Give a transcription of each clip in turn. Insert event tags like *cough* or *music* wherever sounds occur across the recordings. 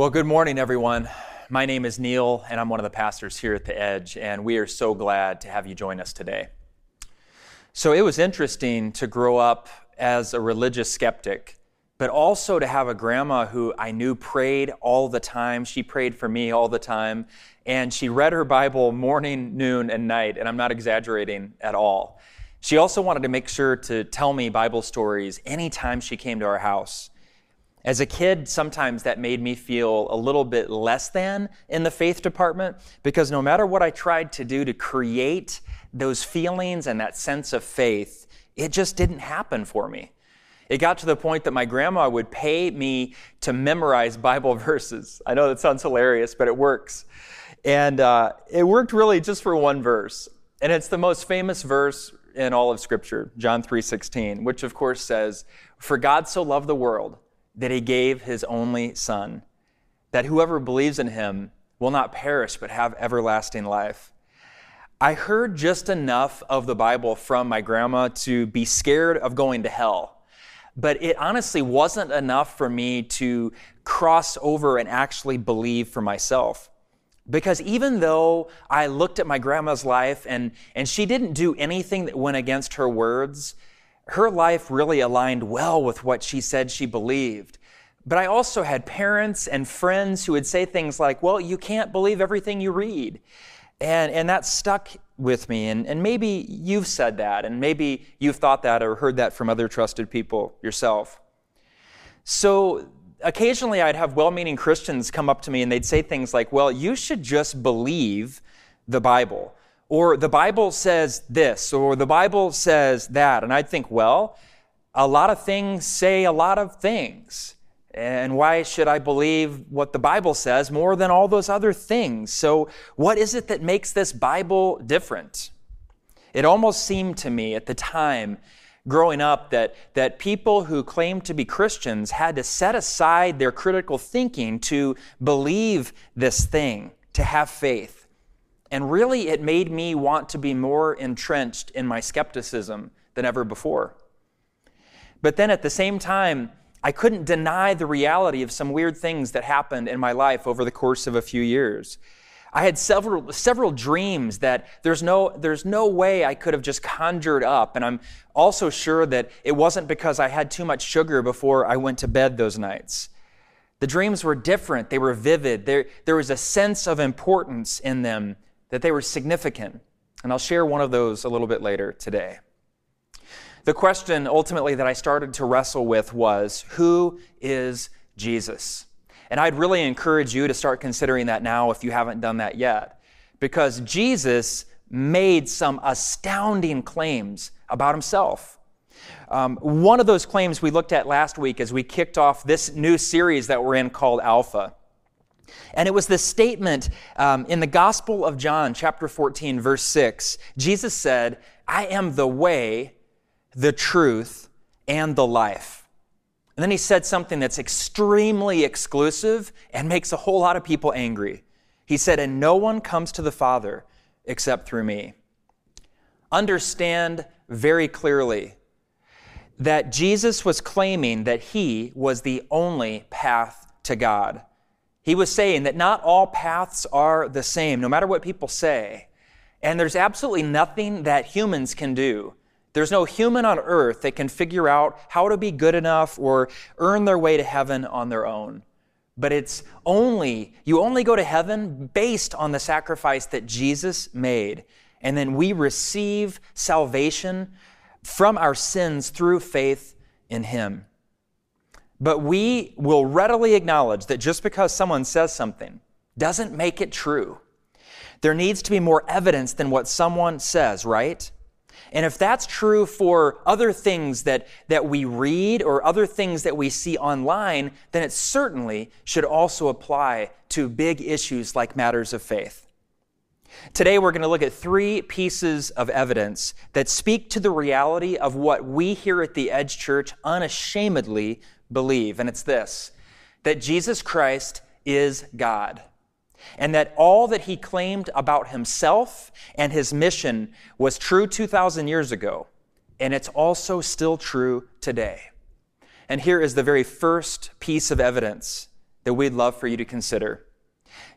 Well, good morning, everyone. My name is Neil, and I'm one of the pastors here at The Edge, and we are so glad to have you join us today. So, it was interesting to grow up as a religious skeptic, but also to have a grandma who I knew prayed all the time. She prayed for me all the time, and she read her Bible morning, noon, and night, and I'm not exaggerating at all. She also wanted to make sure to tell me Bible stories anytime she came to our house. As a kid, sometimes that made me feel a little bit less than in the faith department because no matter what I tried to do to create those feelings and that sense of faith, it just didn't happen for me. It got to the point that my grandma would pay me to memorize *laughs* Bible verses. I know that sounds hilarious, but it works. And uh, it worked really just for one verse. And it's the most famous verse in all of Scripture, John 3.16, which of course says, For God so loved the world that he gave his only Son, that whoever believes in him will not perish but have everlasting life. I heard just enough of the Bible from my grandma to be scared of going to hell. But it honestly wasn't enough for me to cross over and actually believe for myself. Because even though I looked at my grandma's life and, and she didn't do anything that went against her words, her life really aligned well with what she said she believed. But I also had parents and friends who would say things like, well, you can't believe everything you read. And, and that stuck with me. And, and maybe you've said that, and maybe you've thought that or heard that from other trusted people yourself. So occasionally I'd have well meaning Christians come up to me and they'd say things like, well, you should just believe the Bible. Or the Bible says this, or the Bible says that. And I'd think, well, a lot of things say a lot of things. And why should I believe what the Bible says more than all those other things? So, what is it that makes this Bible different? It almost seemed to me at the time growing up that, that people who claimed to be Christians had to set aside their critical thinking to believe this thing, to have faith. And really, it made me want to be more entrenched in my skepticism than ever before. But then at the same time, I couldn't deny the reality of some weird things that happened in my life over the course of a few years. I had several, several dreams that there's no, there's no way I could have just conjured up. And I'm also sure that it wasn't because I had too much sugar before I went to bed those nights. The dreams were different, they were vivid, there, there was a sense of importance in them that they were significant. And I'll share one of those a little bit later today. The question ultimately that I started to wrestle with was who is Jesus? And I'd really encourage you to start considering that now if you haven't done that yet. Because Jesus made some astounding claims about himself. Um, one of those claims we looked at last week as we kicked off this new series that we're in called Alpha. And it was this statement um, in the Gospel of John, chapter 14, verse 6. Jesus said, I am the way, the truth, and the life. And then he said something that's extremely exclusive and makes a whole lot of people angry. He said, And no one comes to the Father except through me. Understand very clearly that Jesus was claiming that he was the only path to God. He was saying that not all paths are the same, no matter what people say. And there's absolutely nothing that humans can do. There's no human on earth that can figure out how to be good enough or earn their way to heaven on their own. But it's only, you only go to heaven based on the sacrifice that Jesus made. And then we receive salvation from our sins through faith in Him. But we will readily acknowledge that just because someone says something doesn't make it true. There needs to be more evidence than what someone says, right? And if that's true for other things that, that we read or other things that we see online, then it certainly should also apply to big issues like matters of faith. Today, we're going to look at three pieces of evidence that speak to the reality of what we here at the Edge Church unashamedly believe, and it's this that Jesus Christ is God, and that all that he claimed about himself and his mission was true 2,000 years ago, and it's also still true today. And here is the very first piece of evidence that we'd love for you to consider.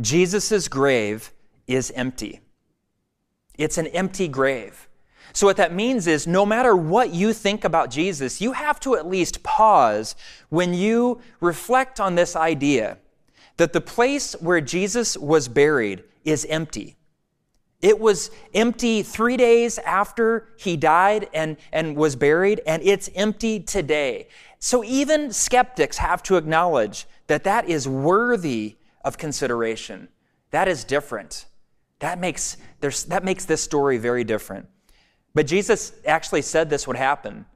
Jesus' grave is empty. It's an empty grave. So, what that means is no matter what you think about Jesus, you have to at least pause when you reflect on this idea that the place where Jesus was buried is empty. It was empty three days after he died and, and was buried, and it's empty today. So even skeptics have to acknowledge that that is worthy of consideration. That is different. That makes, that makes this story very different. But Jesus actually said this would happen.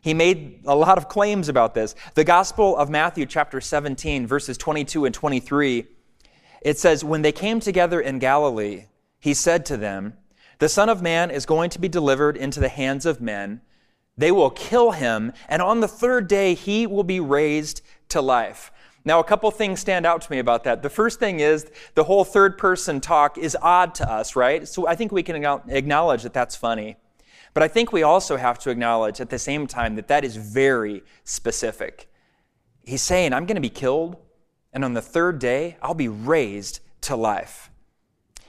He made a lot of claims about this. The Gospel of Matthew, chapter 17, verses 22 and 23, it says, When they came together in Galilee, he said to them, The Son of Man is going to be delivered into the hands of men. They will kill him, and on the third day he will be raised to life. Now, a couple things stand out to me about that. The first thing is the whole third person talk is odd to us, right? So I think we can acknowledge that that's funny. But I think we also have to acknowledge at the same time that that is very specific. He's saying, I'm going to be killed, and on the third day, I'll be raised to life.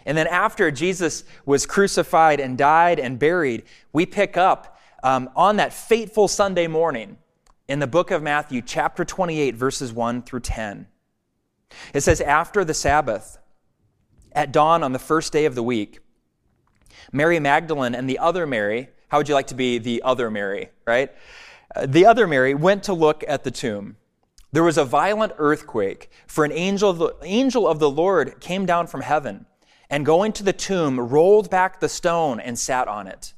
And then after Jesus was crucified and died and buried, we pick up um, on that fateful Sunday morning in the book of Matthew, chapter 28, verses 1 through 10. It says, After the Sabbath, at dawn on the first day of the week, Mary Magdalene and the other Mary, how would you like to be the other Mary, right? Uh, the other Mary went to look at the tomb. There was a violent earthquake, for an angel of, the, angel of the Lord came down from heaven and going to the tomb, rolled back the stone and sat on it.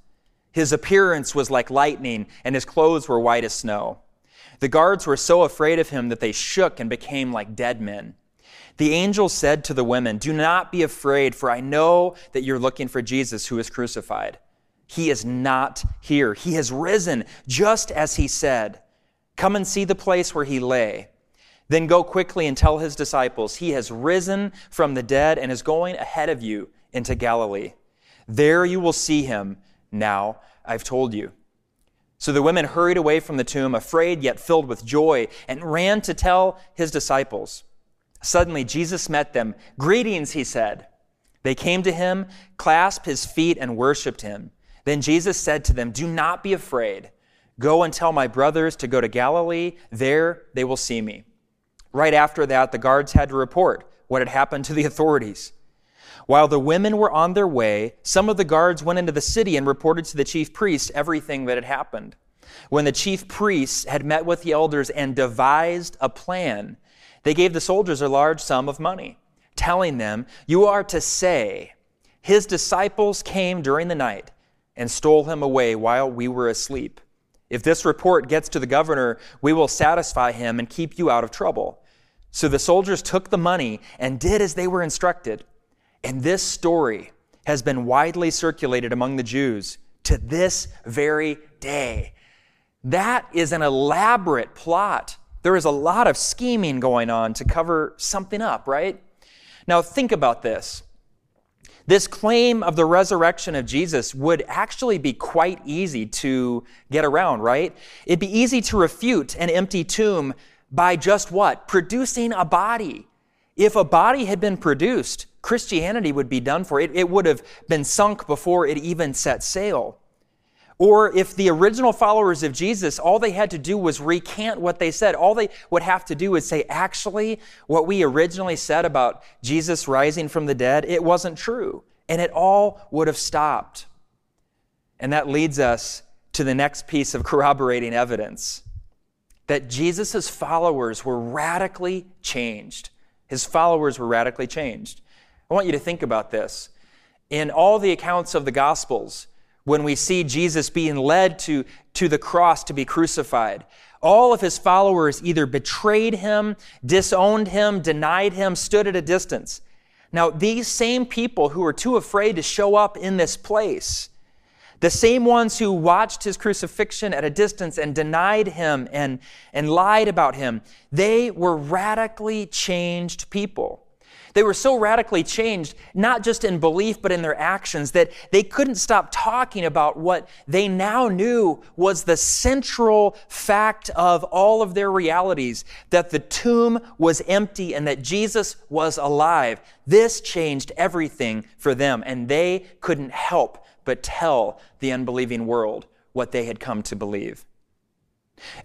His appearance was like lightning, and his clothes were white as snow. The guards were so afraid of him that they shook and became like dead men. The angel said to the women, Do not be afraid, for I know that you're looking for Jesus who is crucified. He is not here. He has risen, just as he said. Come and see the place where he lay. Then go quickly and tell his disciples, He has risen from the dead and is going ahead of you into Galilee. There you will see him. Now I've told you. So the women hurried away from the tomb, afraid yet filled with joy, and ran to tell his disciples. Suddenly Jesus met them. Greetings, he said. They came to him, clasped his feet, and worshiped him. Then Jesus said to them, Do not be afraid. Go and tell my brothers to go to Galilee. There they will see me. Right after that, the guards had to report what had happened to the *laughs* authorities. While the women were on their way, some of the guards went into the city and reported to the chief priests everything that had happened. When the chief priests had met with the elders and devised a plan, they gave the soldiers a large sum of money, telling them, You are to say, His disciples came during the night and stole him away while we were asleep. If this report gets to the governor, we will satisfy him and keep you out of trouble. So the soldiers took the money and did as they were instructed. And this story has been widely circulated among the Jews to this very day. That is an elaborate plot. There is a lot of scheming going on to cover something up, right? Now, think about this. This claim of the resurrection of Jesus would actually be quite easy to get around, right? It'd be easy to refute an empty tomb by just what? Producing a body. If a body had been produced, Christianity would be done for. It, it would have been sunk before it even set sail. Or if the original followers of Jesus, all they had to do was recant what they said. All they would have to do is say, actually, what we originally said about Jesus rising from the dead, it wasn't true. And it all would have stopped. And that leads us to the next piece of *laughs* corroborating evidence that Jesus' followers were radically changed. His followers were radically changed. I want you to think about this. In all the accounts of the Gospels, when we see Jesus being led to, to the cross to be crucified, all of his followers either betrayed him, disowned him, denied him, stood at a distance. Now, these same people who were too afraid to show up in this place, the same ones who watched his crucifixion at a distance and denied him and, and lied about him, they were radically changed people. They were so radically changed, not just in belief, but in their actions, that they couldn't stop talking about what they now knew was the central fact of all of their realities that the tomb was empty and that Jesus was alive. This changed everything for them, and they couldn't help but tell the unbelieving world what they had come to believe.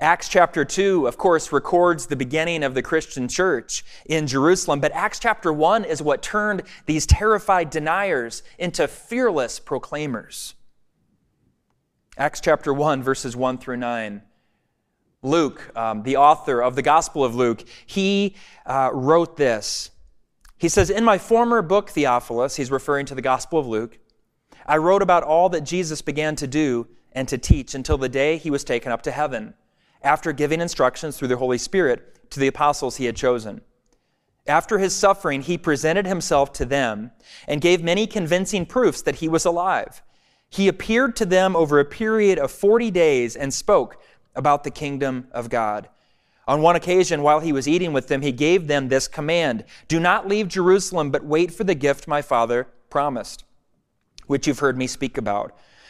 Acts chapter 2, of course, records the beginning of the Christian church in Jerusalem, but Acts chapter 1 is what turned these terrified deniers into fearless proclaimers. Acts chapter 1, verses 1 through 9. Luke, um, the author of the Gospel of Luke, he uh, wrote this. He says, In my former book, Theophilus, he's referring to the Gospel of Luke, I wrote about all that Jesus began to do and to teach until the day he was taken up to heaven after giving instructions through the Holy Spirit to the apostles he had chosen. After his suffering, he presented himself to them and gave many convincing proofs that he was alive. He appeared to them over a period of 40 days and spoke about the kingdom of God. On one occasion, while he was eating with them, he gave them this command Do not leave Jerusalem, but wait for the gift my father promised, which you've heard me speak about.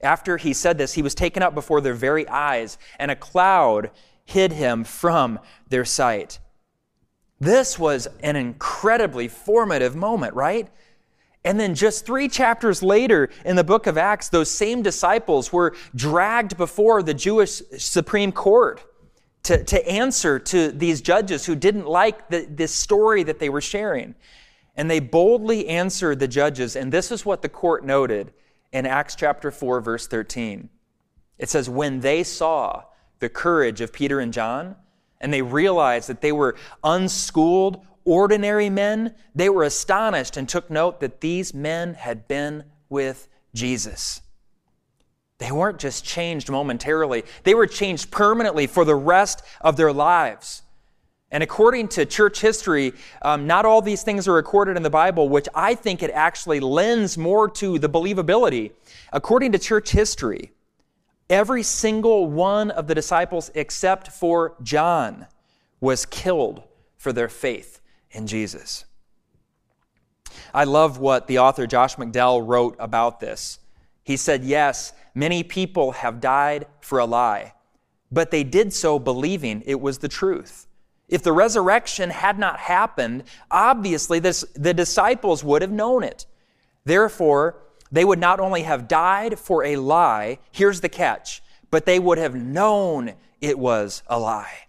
After he said this, he was taken up before their very eyes, and a cloud hid him from their sight. This was an incredibly formative moment, right? And then just three chapters later in the book of Acts, those same disciples were dragged before the Jewish Supreme Court to, to answer to these judges who didn't like the, this story that they were sharing. And they boldly answered the judges, and this is what the court noted in Acts chapter 4, verse 13. It says, When they saw the courage of Peter and John, and they realized that they were unschooled, ordinary men, they were astonished and took note that these men had been with Jesus. They weren't just changed momentarily, they were changed permanently for the rest of their lives. And according to church history, um, not all these things are recorded in the Bible, which I think it actually lends more to the believability. According to church history, every single one of the disciples except for John was killed for their faith in Jesus. I love what the author Josh McDowell wrote about this. He said, Yes, many people have died for a lie, but they did so believing it was the truth. If the resurrection had not happened, obviously this, the disciples would have known it. Therefore, they would not only have died for a lie, here's the catch, but they would have known it was a lie.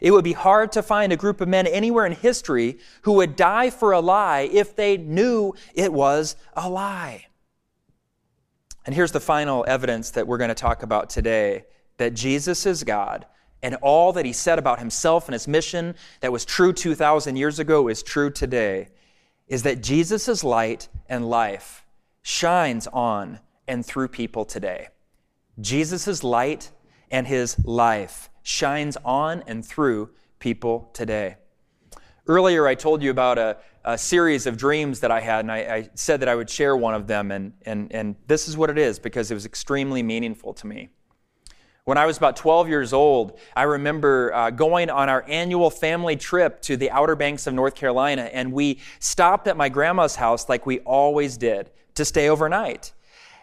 It would be hard to find a group of men anywhere in history who would die for a lie if they knew it was a lie. And here's the final evidence that we're going to talk about today that Jesus is God and all that he said about himself and his mission that was true 2,000 years ago is true today is that Jesus' light and life shines on and through people today. Jesus' light and his life shines on and through people today. Earlier, I told you about a, a series of dreams that I had, and I, I said that I would share one of them, and, and, and this is what it is because it was extremely meaningful to me. When I was about 12 years old, I remember uh, going on our annual family trip to the Outer Banks of North Carolina, and we stopped at my grandma's house like we always did to stay overnight.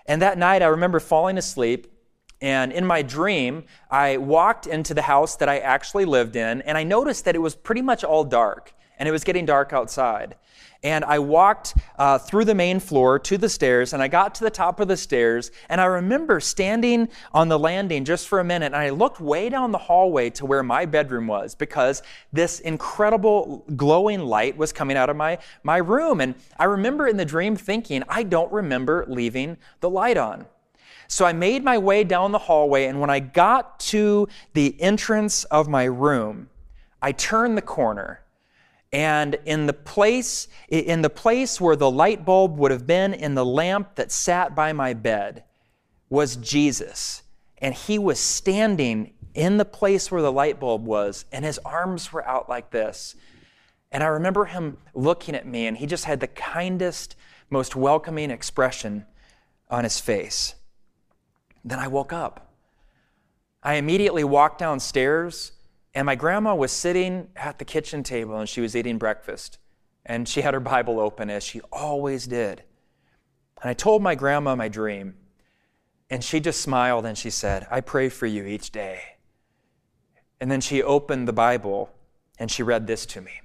And that night, I remember falling asleep, and in my dream, I walked into the house that I actually lived in, and I noticed that it was pretty much all dark, and it was getting dark outside and I walked uh, through the main floor to the stairs, and I got to the top of the stairs, and I remember standing on the landing just for a minute, and I looked way down the hallway to where my bedroom was because this incredible glowing light was coming out of my, my room. And I remember in the dream thinking, I don't remember leaving the light on. So I made my way down the hallway, and when I got to the entrance of my room, I turned the corner And in the place, in the place where the light bulb would have been in the lamp that sat by my bed was Jesus. And he was standing in the place where the light bulb was, and his arms were out like this. And I remember him looking at me, and he just had the kindest, most welcoming expression on his face. Then I woke up. I immediately walked downstairs and my grandma was sitting at the kitchen table and she was eating breakfast. And she had her Bible open as she always did. And I told my grandma my dream. And she just smiled and she said, I pray for you each day. And then she opened the Bible and she read this to me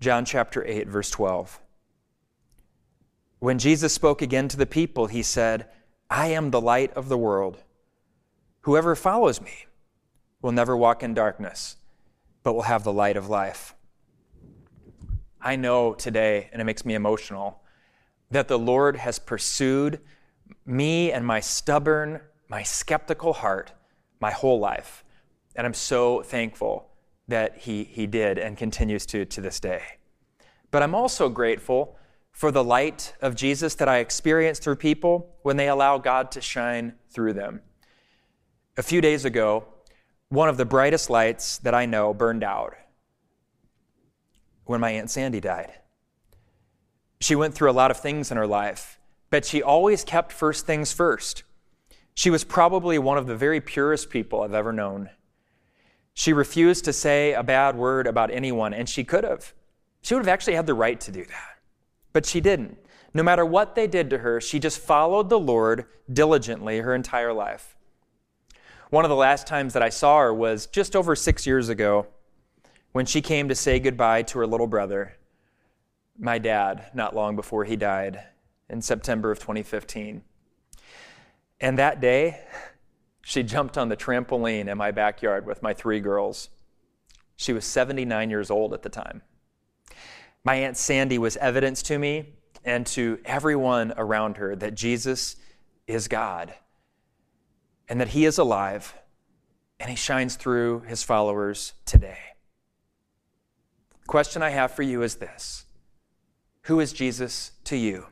John chapter 8, verse 12. When Jesus spoke again to the people, he said, I am the light of the world. Whoever follows me will never walk in darkness, but will have the light of life. I know today, and it makes me emotional, that the Lord has pursued me and my stubborn, my skeptical heart my whole life. And I'm so thankful that He, he did and continues to to this day. But I'm also grateful for the light of Jesus that I experience through people when they allow God to shine through them. A few days ago, one of the brightest lights that I know burned out when my Aunt Sandy died. She went through a lot of things in her life, but she always kept first things first. She was probably one of the very purest people I've ever known. She refused to say a bad word about anyone, and she could have. She would have actually had the right to do that, but she didn't. No matter what they did to her, she just followed the Lord diligently her entire life. One of the last times that I saw her was just over six years ago when she came to say goodbye to her little brother, my dad, not long before he died in September of 2015. And that day, she jumped on the trampoline in my backyard with my three girls. She was 79 years old at the time. My Aunt Sandy was evidence to me and to everyone around her that Jesus is God and that He is alive and He shines through His followers today. The question I have for you is this Who is Jesus to you?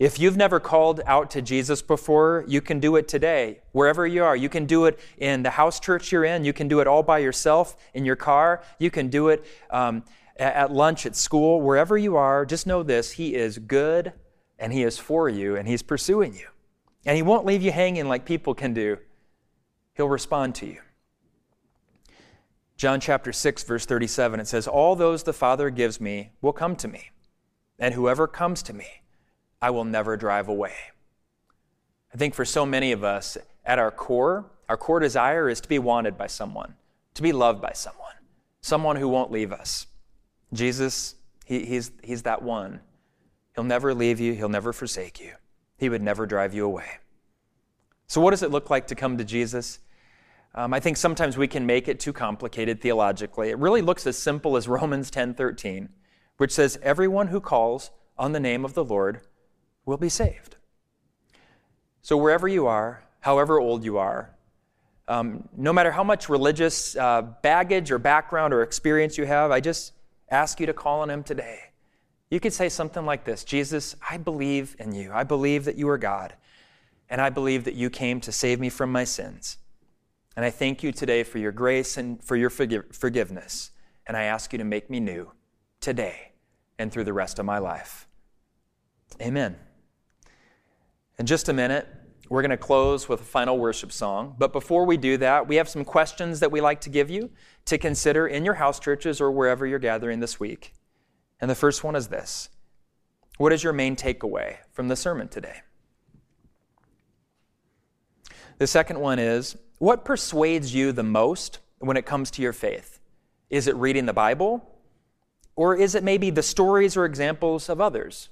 If you've never called out to Jesus before, you can do it today, wherever you are. You can do it in the house church you're in. You can do it all by yourself in your car. You can do it um, at lunch, at school, wherever you are. Just know this He is good and He is for you and He's pursuing you. And He won't leave you hanging like people can do. He'll respond to you. John chapter 6, verse 37, it says, All those the Father gives me will come to me, and whoever comes to me, I will never drive away. I think for so many of us, at our core, our core desire is to be wanted by someone, to be loved by someone, someone who won't leave us. Jesus, he, he's, he's that one. He'll never leave you, he'll never forsake you. He would never drive you away. So, what does it look like to come to Jesus? Um, I think sometimes we can make it too complicated theologically. It really looks as simple as Romans 10:13, which says, "Everyone who calls on the name of the Lord will be saved." So, wherever you are, however old you are, um, no matter how much religious uh, baggage or background or experience you have, I just ask you to call on Him today. You could say something like this Jesus, I believe in you. I believe that you are God. And I believe that you came to save me from my sins. And I thank you today for your grace and for your forgiveness. And I ask you to make me new today and through the rest of my life. Amen. In just a minute, we're going to close with a final worship song. But before we do that, we have some questions that we like to give you to consider in your house churches or wherever you're gathering this week. And the first one is this What is your main takeaway from the sermon today? The second one is What persuades you the most when it comes to your faith? Is it reading the Bible? Or is it maybe the stories or examples of others?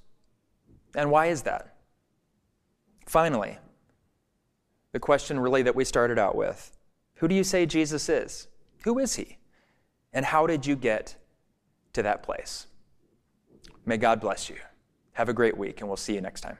And why is that? Finally, the question really that we started out with Who do you say Jesus is? Who is he? And how did you get to that place? May God bless you. Have a great week, and we'll see you next time.